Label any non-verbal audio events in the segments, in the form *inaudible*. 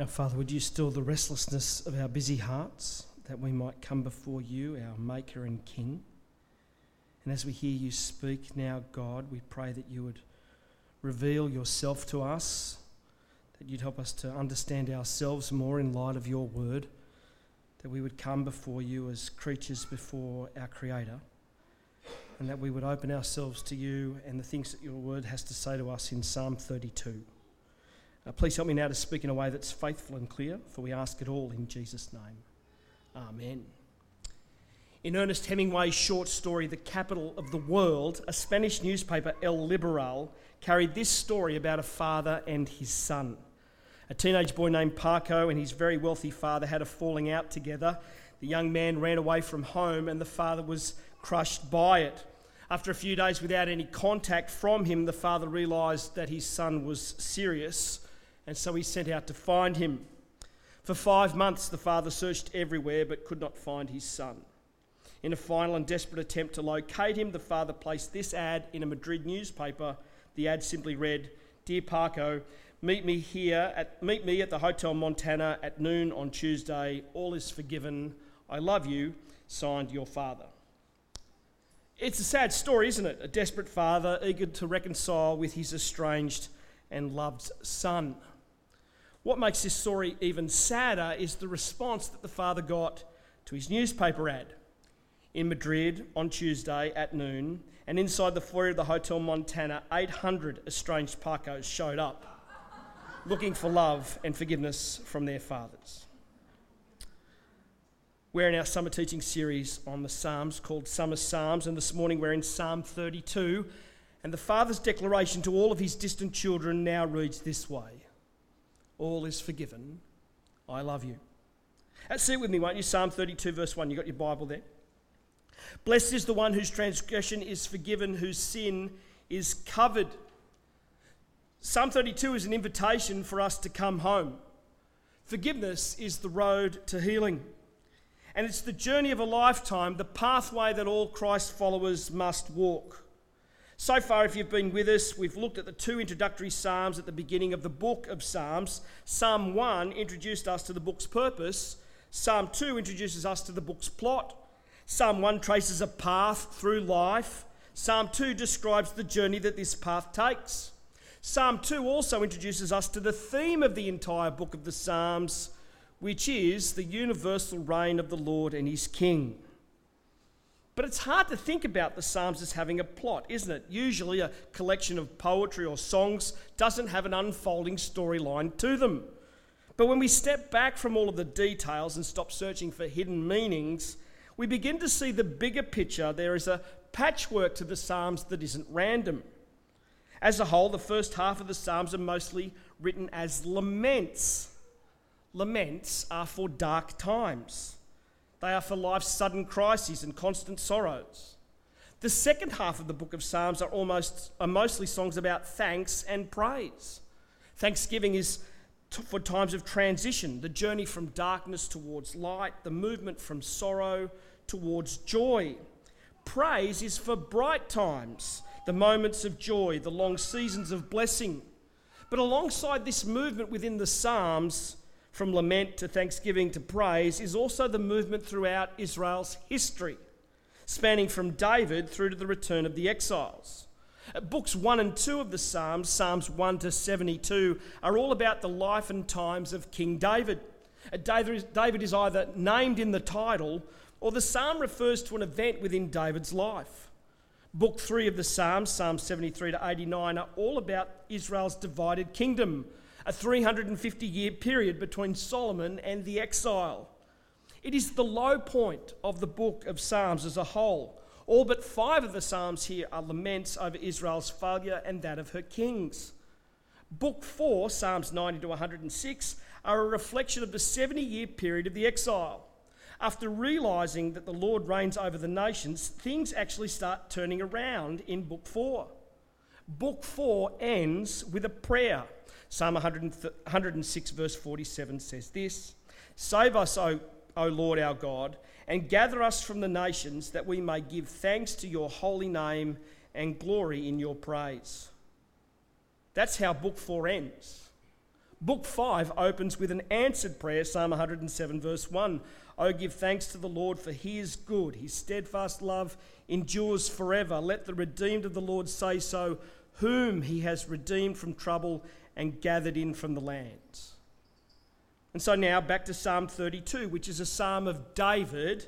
Now, Father, would you still the restlessness of our busy hearts that we might come before you, our Maker and King? And as we hear you speak now, God, we pray that you would reveal yourself to us, that you'd help us to understand ourselves more in light of your word, that we would come before you as creatures before our Creator, and that we would open ourselves to you and the things that your word has to say to us in Psalm 32. Uh, please help me now to speak in a way that's faithful and clear, for we ask it all in Jesus' name. Amen. In Ernest Hemingway's short story, The Capital of the World, a Spanish newspaper, El Liberal, carried this story about a father and his son. A teenage boy named Paco and his very wealthy father had a falling out together. The young man ran away from home, and the father was crushed by it. After a few days without any contact from him, the father realised that his son was serious and so he sent out to find him. For five months, the father searched everywhere but could not find his son. In a final and desperate attempt to locate him, the father placed this ad in a Madrid newspaper. The ad simply read, Dear Paco, meet me here at meet me at the Hotel Montana at noon on Tuesday. All is forgiven. I love you. Signed your father. It's a sad story, isn't it? A desperate father eager to reconcile with his estranged and loved son. What makes this story even sadder is the response that the father got to his newspaper ad. In Madrid on Tuesday at noon, and inside the foyer of the Hotel Montana, 800 estranged Pacos showed up looking for love and forgiveness from their fathers. We're in our summer teaching series on the Psalms called Summer Psalms, and this morning we're in Psalm 32. And the father's declaration to all of his distant children now reads this way all is forgiven. I love you. Uh, see it with me, won't you? Psalm 32, verse 1. You got your Bible there? Blessed is the one whose transgression is forgiven, whose sin is covered. Psalm 32 is an invitation for us to come home. Forgiveness is the road to healing. And it's the journey of a lifetime, the pathway that all Christ followers must walk. So far, if you've been with us, we've looked at the two introductory Psalms at the beginning of the book of Psalms. Psalm 1 introduced us to the book's purpose, Psalm 2 introduces us to the book's plot. Psalm 1 traces a path through life. Psalm 2 describes the journey that this path takes. Psalm 2 also introduces us to the theme of the entire book of the Psalms, which is the universal reign of the Lord and his King. But it's hard to think about the Psalms as having a plot, isn't it? Usually, a collection of poetry or songs doesn't have an unfolding storyline to them. But when we step back from all of the details and stop searching for hidden meanings, we begin to see the bigger picture. There is a patchwork to the Psalms that isn't random. As a whole, the first half of the Psalms are mostly written as laments. Laments are for dark times. They are for life's sudden crises and constant sorrows. The second half of the book of Psalms are almost are mostly songs about thanks and praise. Thanksgiving is t- for times of transition, the journey from darkness towards light, the movement from sorrow towards joy. Praise is for bright times, the moments of joy, the long seasons of blessing. But alongside this movement within the Psalms, from lament to thanksgiving to praise is also the movement throughout Israel's history, spanning from David through to the return of the exiles. Books 1 and 2 of the Psalms, Psalms 1 to 72, are all about the life and times of King David. David is either named in the title or the psalm refers to an event within David's life. Book 3 of the Psalms, Psalms 73 to 89, are all about Israel's divided kingdom a 350 year period between Solomon and the exile. It is the low point of the book of Psalms as a whole. All but five of the Psalms here are laments over Israel's failure and that of her kings. Book 4, Psalms 90 to 106, are a reflection of the 70 year period of the exile. After realizing that the Lord reigns over the nations, things actually start turning around in Book 4. Book 4 ends with a prayer Psalm 106, verse 47 says this Save us, o, o Lord our God, and gather us from the nations that we may give thanks to your holy name and glory in your praise. That's how book four ends. Book 5 opens with an answered prayer, Psalm 107, verse 1. Oh, give thanks to the Lord, for he is good. His steadfast love endures forever. Let the redeemed of the Lord say so, whom he has redeemed from trouble and gathered in from the lands. And so now back to Psalm 32, which is a psalm of David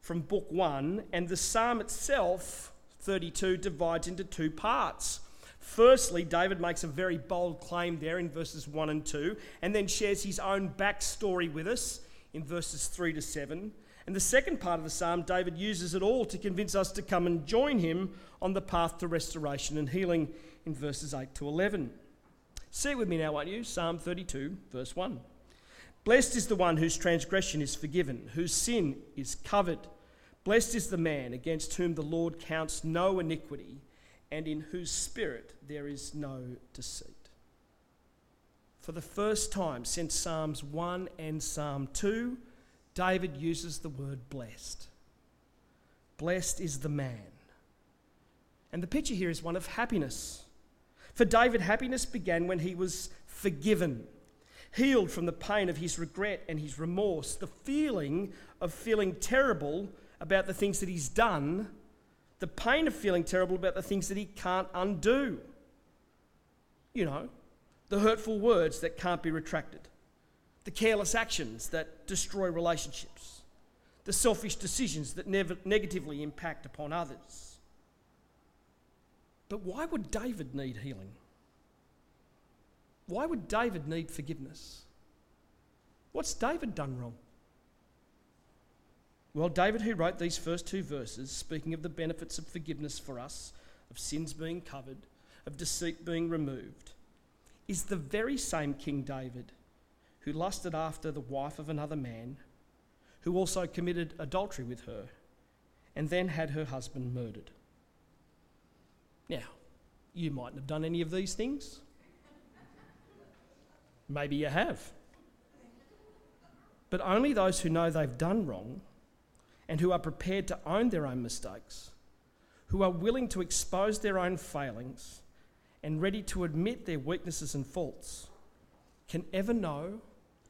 from book 1. And the psalm itself, 32, divides into two parts. Firstly, David makes a very bold claim there in verses 1 and 2, and then shares his own backstory with us in verses 3 to 7. And the second part of the psalm, David uses it all to convince us to come and join him on the path to restoration and healing in verses 8 to 11. See it with me now, won't you? Psalm 32, verse 1. Blessed is the one whose transgression is forgiven, whose sin is covered. Blessed is the man against whom the Lord counts no iniquity, and in whose spirit there is no deceit. For the first time since Psalms 1 and Psalm 2, David uses the word blessed. Blessed is the man. And the picture here is one of happiness. For David, happiness began when he was forgiven healed from the pain of his regret and his remorse, the feeling of feeling terrible about the things that he's done, the pain of feeling terrible about the things that he can't undo. You know, the hurtful words that can't be retracted, the careless actions that destroy relationships, the selfish decisions that never negatively impact upon others. But why would David need healing? Why would David need forgiveness? What's David done wrong? Well, David, who wrote these first two verses, speaking of the benefits of forgiveness for us, of sins being covered, of deceit being removed, is the very same King David who lusted after the wife of another man, who also committed adultery with her, and then had her husband murdered. Now, you mightn't have done any of these things. Maybe you have. But only those who know they've done wrong and who are prepared to own their own mistakes, who are willing to expose their own failings and ready to admit their weaknesses and faults, can ever know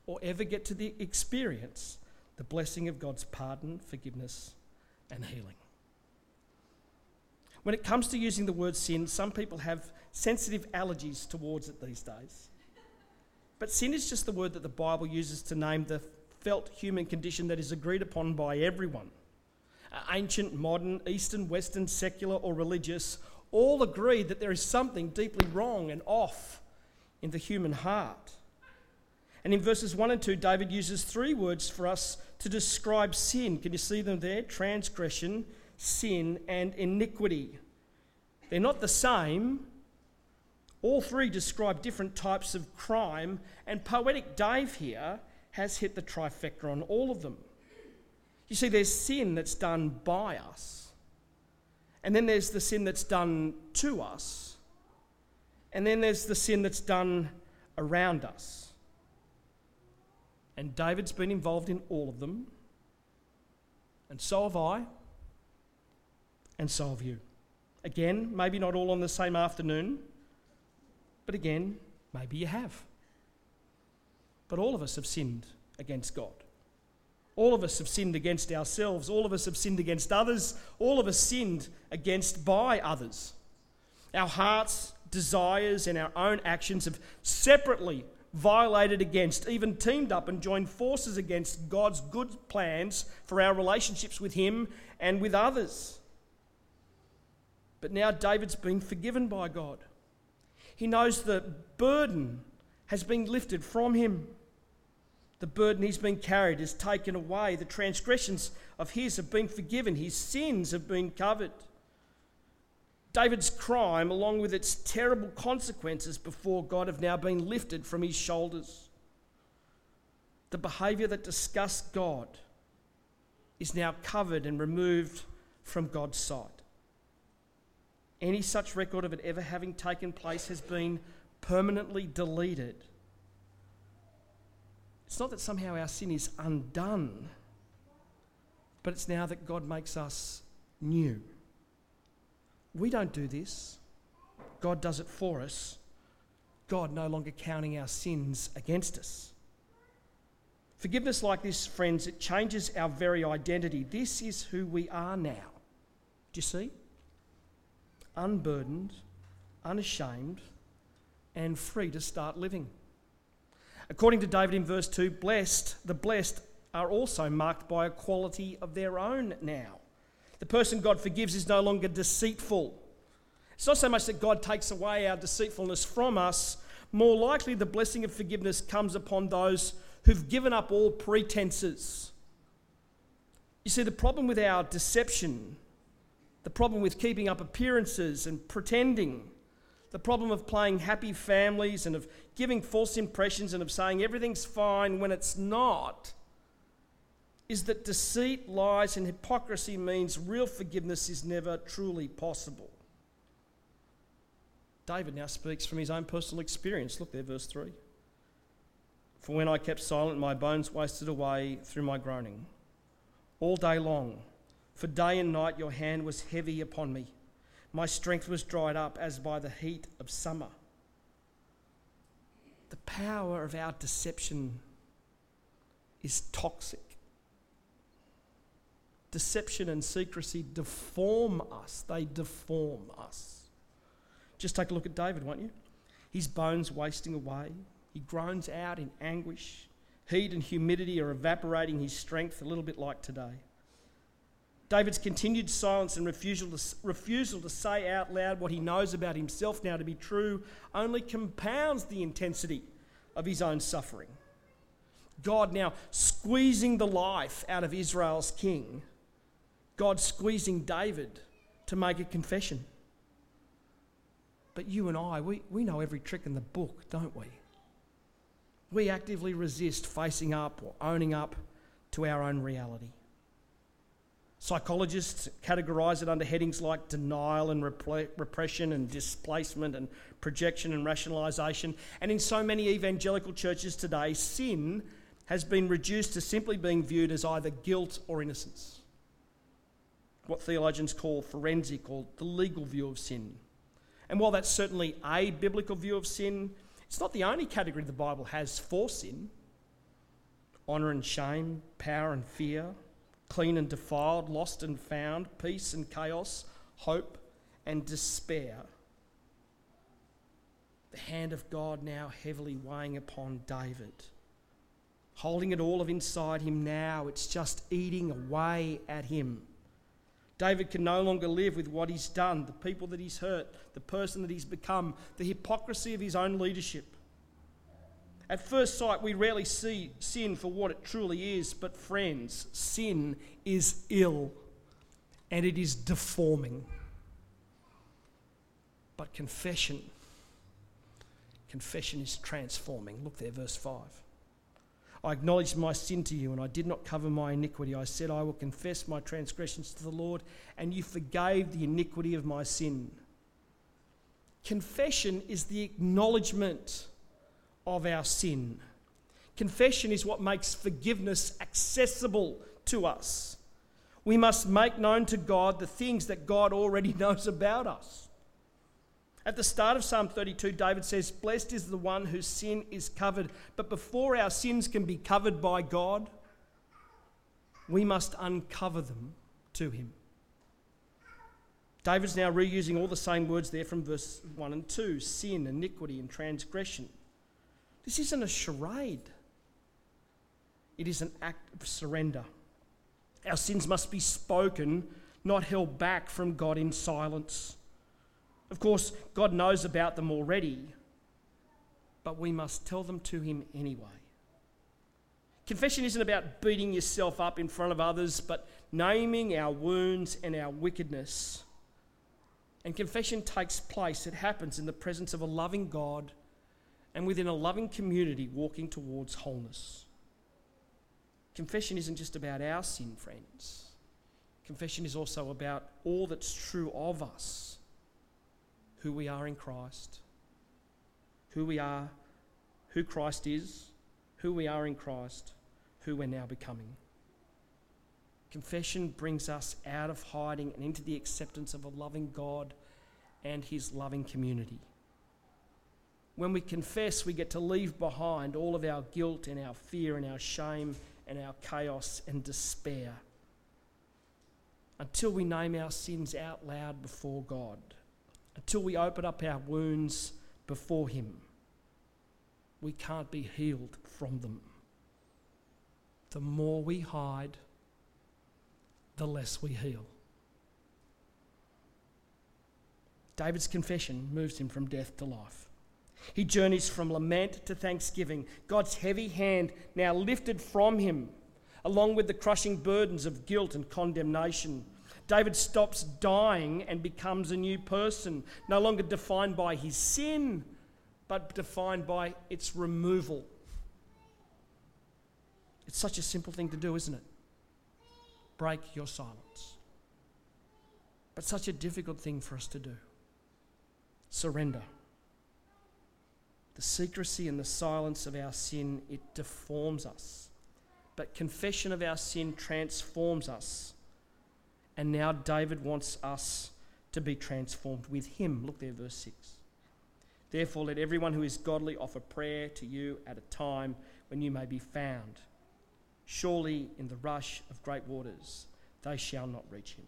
or ever get to the experience the blessing of God's pardon, forgiveness, and healing. When it comes to using the word sin, some people have sensitive allergies towards it these days. But sin is just the word that the Bible uses to name the felt human condition that is agreed upon by everyone. Ancient, modern, Eastern, Western, secular, or religious all agree that there is something deeply wrong and off in the human heart. And in verses 1 and 2, David uses three words for us to describe sin. Can you see them there? Transgression, sin, and iniquity. They're not the same, all three describe different types of crime, and Poetic Dave here has hit the trifecta on all of them. You see, there's sin that's done by us, and then there's the sin that's done to us, and then there's the sin that's done around us. And David's been involved in all of them, and so have I, and solve you. Again, maybe not all on the same afternoon but again, maybe you have. But all of us have sinned against God. All of us have sinned against ourselves. All of us have sinned against others. All of us sinned against by others. Our hearts, desires, and our own actions have separately violated against, even teamed up and joined forces against God's good plans for our relationships with Him and with others. But now David's been forgiven by God. He knows the burden has been lifted from him. The burden he's been carried is taken away. The transgressions of his have been forgiven. His sins have been covered. David's crime, along with its terrible consequences before God, have now been lifted from his shoulders. The behaviour that disgusts God is now covered and removed from God's sight any such record of it ever having taken place has been permanently deleted. It's not that somehow our sin is undone, but it's now that God makes us new. We don't do this, God does it for us. God no longer counting our sins against us. Forgiveness like this, friends, it changes our very identity. This is who we are now. Do you see? Unburdened, unashamed, and free to start living. According to David in verse 2, blessed, the blessed are also marked by a quality of their own now. The person God forgives is no longer deceitful. It's not so much that God takes away our deceitfulness from us, more likely the blessing of forgiveness comes upon those who've given up all pretenses. You see, the problem with our deception, the problem with keeping up appearances and pretending, the problem of playing happy families and of giving false impressions and of saying everything's fine when it's not, is that deceit, lies, and hypocrisy means real forgiveness is never truly possible. David now speaks from his own personal experience. Look there, verse 3. For when I kept silent, my bones wasted away through my groaning. All day long, for day and night, your hand was heavy upon me. My strength was dried up as by the heat of summer. The power of our deception is toxic. Deception and secrecy deform us, they deform us. Just take a look at David, won't you? His bones wasting away. He groans out in anguish. Heat and humidity are evaporating his strength, a little bit like today. David's continued silence and refusal to, refusal to say out loud what he knows about himself now to be true only compounds the intensity of his own suffering. God now squeezing the life out of Israel's king, God squeezing David to make a confession. But you and I, we, we know every trick in the book, don't we? We actively resist facing up or owning up to our own reality. Psychologists categorize it under headings like denial and repression and displacement and projection and rationalization. And in so many evangelical churches today, sin has been reduced to simply being viewed as either guilt or innocence. What theologians call forensic or the legal view of sin. And while that's certainly a biblical view of sin, it's not the only category the Bible has for sin. Honour and shame, power and fear, clean and defiled, lost and found, peace and chaos, hope and despair. The hand of God now heavily weighing upon David. Holding it all of inside him now, it's just eating away at him. David can no longer live with what he's done, the people that he's hurt, the person that he's become, the hypocrisy of his own leadership. At first sight, we rarely see sin for what it truly is, but friends, sin is ill and it is deforming. But confession, confession is transforming. Look there, verse 5. I acknowledged my sin to you, and I did not cover my iniquity. I said, I will confess my transgressions to the Lord, and you forgave the iniquity of my sin. Confession is the acknowledgement of our sin. Confession is what makes forgiveness accessible to us. We must make known to God the things that God already *laughs* knows about us. At the start of Psalm 32, David says, Blessed is the one whose sin is covered. But before our sins can be covered by God, we must uncover them to him. David's now reusing all the same words there from verse 1 and 2 sin, iniquity, and transgression. This isn't a charade, it is an act of surrender. Our sins must be spoken, not held back from God in silence. Of course, God knows about them already, but we must tell them to Him anyway. Confession isn't about beating yourself up in front of others, but naming our wounds and our wickedness. And confession takes place, it happens in the presence of a loving God and within a loving community walking towards wholeness. Confession isn't just about our sin, friends. Confession is also about all that's true of us who we are in Christ, who we are, who Christ is, who we are in Christ, who we're now becoming. Confession brings us out of hiding and into the acceptance of a loving God and his loving community. When we confess, we get to leave behind all of our guilt and our fear and our shame and our chaos and despair until we name our sins out loud before God, until we open up our wounds before Him. We can't be healed from them. The more we hide, the less we heal. David's confession moves him from death to life. He journeys from lament to thanksgiving. God's heavy hand now lifted from him, along with the crushing burdens of guilt and condemnation. David stops dying and becomes a new person, no longer defined by his sin, but defined by its removal. It's such a simple thing to do, isn't it? Break your silence. But such a difficult thing for us to do. Surrender. The secrecy and the silence of our sin, it deforms us. But confession of our sin transforms us. And now David wants us to be transformed with him. Look there, verse 6. Therefore, let everyone who is godly offer prayer to you at a time when you may be found. Surely, in the rush of great waters, they shall not reach him.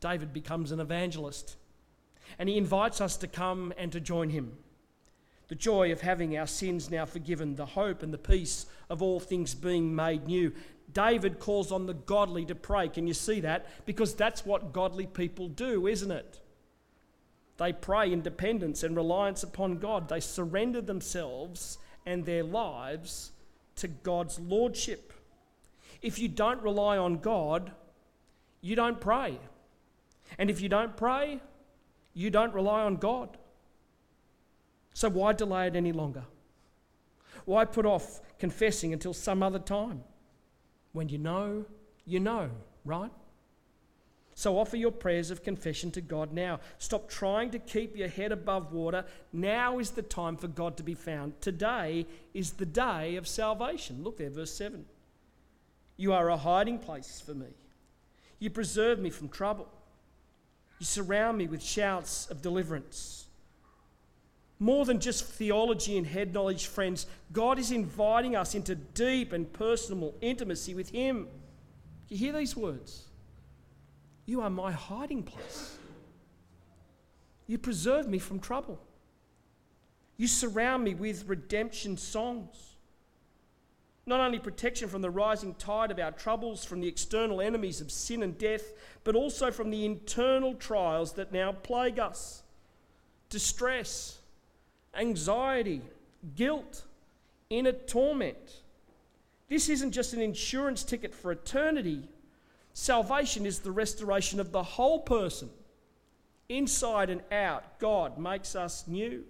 David becomes an evangelist and he invites us to come and to join him. The joy of having our sins now forgiven, the hope and the peace of all things being made new. David calls on the godly to pray. Can you see that? Because that's what godly people do, isn't it? They pray in dependence and reliance upon God. They surrender themselves and their lives to God's lordship. If you don't rely on God, you don't pray. And if you don't pray, you don't rely on God. So why delay it any longer? Why put off confessing until some other time? When you know, you know, right? So offer your prayers of confession to God now. Stop trying to keep your head above water. Now is the time for God to be found. Today is the day of salvation. Look there, verse 7. You are a hiding place for me. You preserve me from trouble. You surround me with shouts of deliverance. More than just theology and head knowledge, friends, God is inviting us into deep and personal intimacy with Him. You hear these words? You are my hiding place. You preserve me from trouble. You surround me with redemption songs. Not only protection from the rising tide of our troubles, from the external enemies of sin and death, but also from the internal trials that now plague us distress, anxiety, guilt, inner torment. This isn't just an insurance ticket for eternity. Salvation is the restoration of the whole person. Inside and out, God makes us new.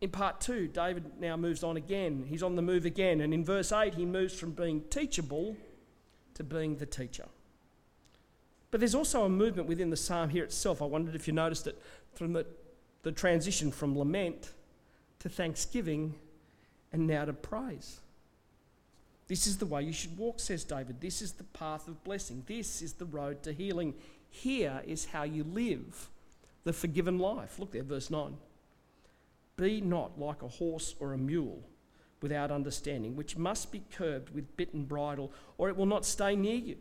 In part two, David now moves on again. He's on the move again. And in verse 8, he moves from being teachable to being the teacher. But there's also a movement within the psalm here itself. I wondered if you noticed it from the, the transition from lament to thanksgiving and now to praise. This is the way you should walk, says David. This is the path of blessing. This is the road to healing. Here is how you live the forgiven life. Look there, verse 9. Be not like a horse or a mule without understanding, which must be curbed with bit and bridle, or it will not stay near you.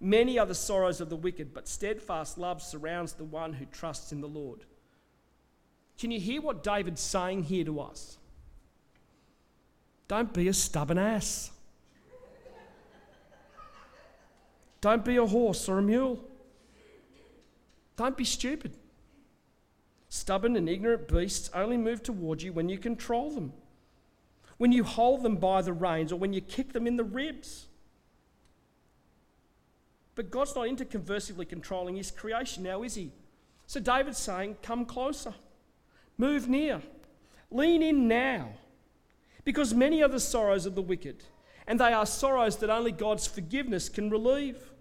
Many are the sorrows of the wicked, but steadfast love surrounds the one who trusts in the Lord. Can you hear what David's saying here to us? Don't be a stubborn ass. Don't be a horse or a mule. Don't be stupid. Stubborn and ignorant beasts only move towards you when you control them, when you hold them by the reins, or when you kick them in the ribs. But God's not into conversively controlling his creation now, is he? So David's saying, Come closer, move near, lean in now, because many are the sorrows of the wicked, and they are sorrows that only God's forgiveness can relieve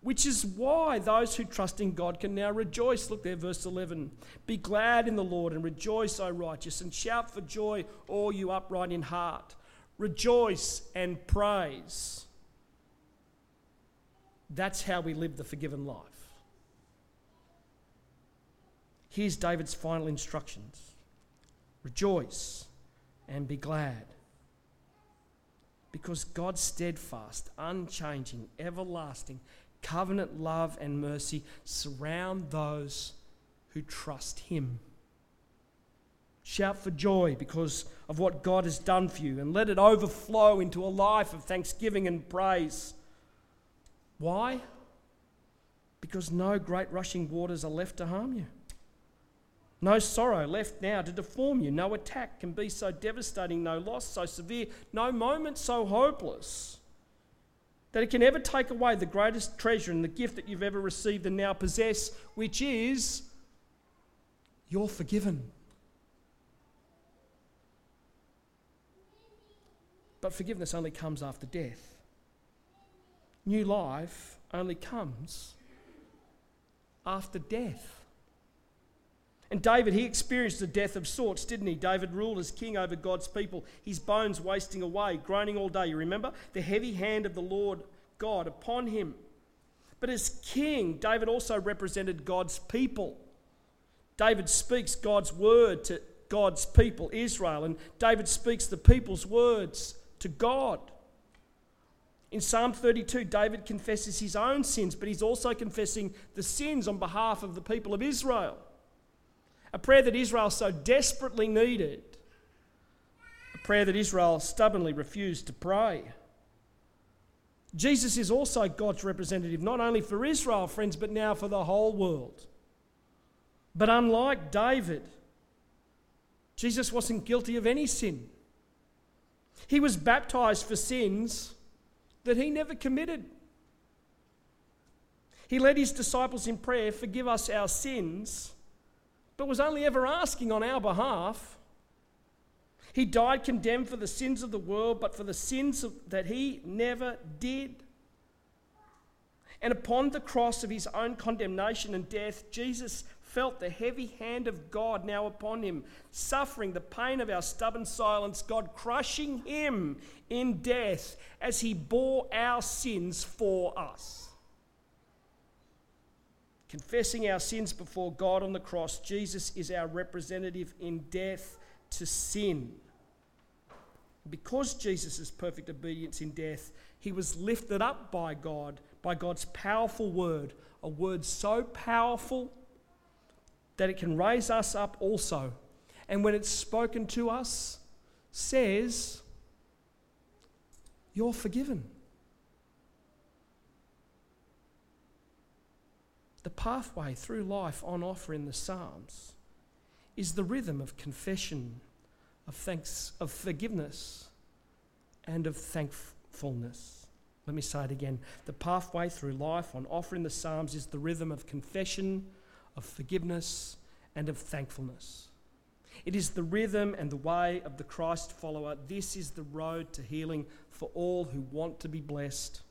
which is why those who trust in God can now rejoice. Look there, verse 11. Be glad in the Lord and rejoice, O righteous, and shout for joy, all you upright in heart. Rejoice and praise. That's how we live the forgiven life. Here's David's final instructions Rejoice and be glad. Because God's steadfast, unchanging, everlasting, covenant love and mercy surround those who trust Him. Shout for joy because of what God has done for you and let it overflow into a life of thanksgiving and praise. Why? Because no great rushing waters are left to harm you. No sorrow left now to deform you. No attack can be so devastating, no loss so severe, no moment so hopeless that it can ever take away the greatest treasure and the gift that you've ever received and now possess, which is you're forgiven. But forgiveness only comes after death. New life only comes after death. And David, he experienced a death of sorts, didn't he? David ruled as king over God's people, his bones wasting away, groaning all day. You remember? The heavy hand of the Lord God upon him. But as king, David also represented God's people. David speaks God's word to God's people, Israel, and David speaks the people's words to God. In Psalm 32, David confesses his own sins, but he's also confessing the sins on behalf of the people of Israel a prayer that Israel so desperately needed, a prayer that Israel stubbornly refused to pray. Jesus is also God's representative, not only for Israel, friends, but now for the whole world. But unlike David, Jesus wasn't guilty of any sin. He was baptized for sins that he never committed. He led his disciples in prayer, Forgive us our sins but was only ever asking on our behalf. He died condemned for the sins of the world, but for the sins that he never did. And upon the cross of his own condemnation and death, Jesus felt the heavy hand of God now upon him, suffering the pain of our stubborn silence, God crushing him in death as he bore our sins for us. Confessing our sins before God on the cross, Jesus is our representative in death to sin. Because Jesus' perfect obedience in death, he was lifted up by God, by God's powerful word, a word so powerful that it can raise us up also. And when it's spoken to us, says, You're forgiven. The pathway through life on offer in the Psalms is the rhythm of confession, of thanks, of forgiveness, and of thankfulness. Let me say it again. The pathway through life on offer in the Psalms is the rhythm of confession, of forgiveness, and of thankfulness. It is the rhythm and the way of the Christ follower. This is the road to healing for all who want to be blessed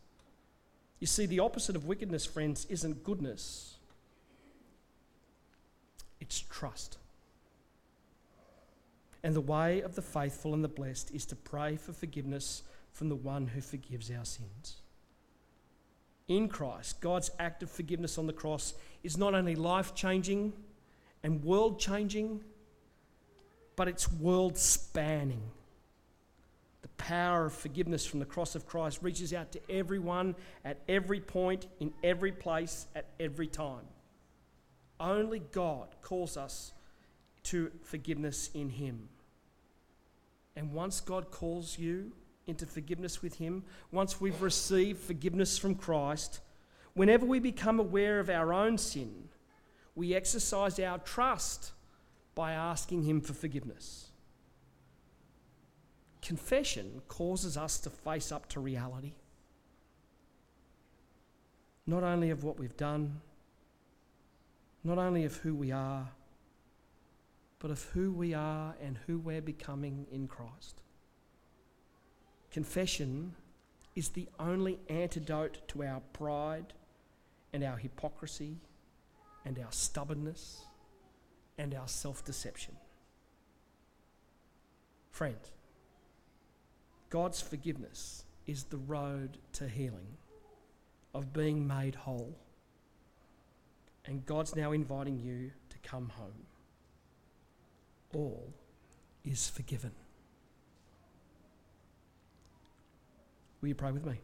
you see, the opposite of wickedness, friends, isn't goodness, it's trust. And the way of the faithful and the blessed is to pray for forgiveness from the one who forgives our sins. In Christ, God's act of forgiveness on the cross is not only life changing and world changing, but it's world spanning power of forgiveness from the cross of Christ reaches out to everyone at every point, in every place, at every time. Only God calls us to forgiveness in Him. And once God calls you into forgiveness with Him, once we've received forgiveness from Christ, whenever we become aware of our own sin, we exercise our trust by asking Him for forgiveness. Confession causes us to face up to reality, not only of what we've done, not only of who we are, but of who we are and who we're becoming in Christ. Confession is the only antidote to our pride and our hypocrisy and our stubbornness and our self deception. Friends, God's forgiveness is the road to healing, of being made whole. And God's now inviting you to come home. All is forgiven. Will you pray with me?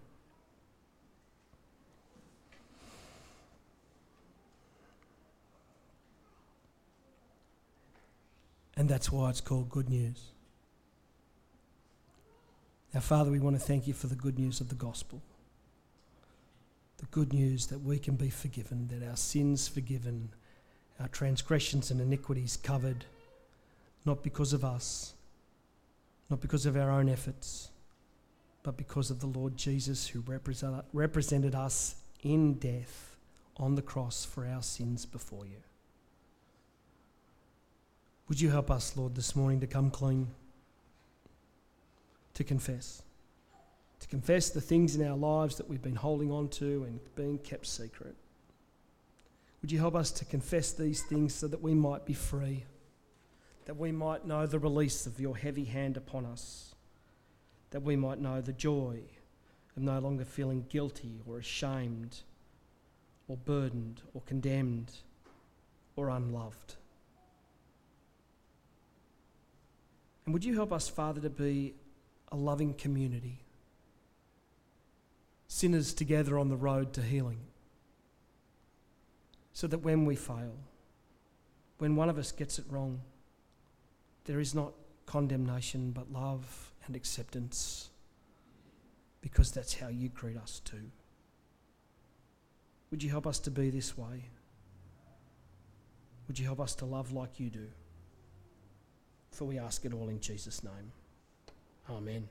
And that's why it's called good news. Now, Father, we want to thank you for the good news of the gospel. The good news that we can be forgiven, that our sins forgiven, our transgressions and iniquities covered, not because of us, not because of our own efforts, but because of the Lord Jesus who represent, represented us in death on the cross for our sins before you. Would you help us, Lord, this morning to come clean, to confess, to confess the things in our lives that we've been holding on to and being kept secret? Would you help us to confess these things so that we might be free, that we might know the release of your heavy hand upon us, that we might know the joy of no longer feeling guilty or ashamed or burdened or condemned or unloved? And would you help us, Father, to be a loving community? Sinners together on the road to healing. So that when we fail, when one of us gets it wrong, there is not condemnation but love and acceptance because that's how you greet us too. Would you help us to be this way? Would you help us to love like you do? For we ask it all in Jesus' name. Amen.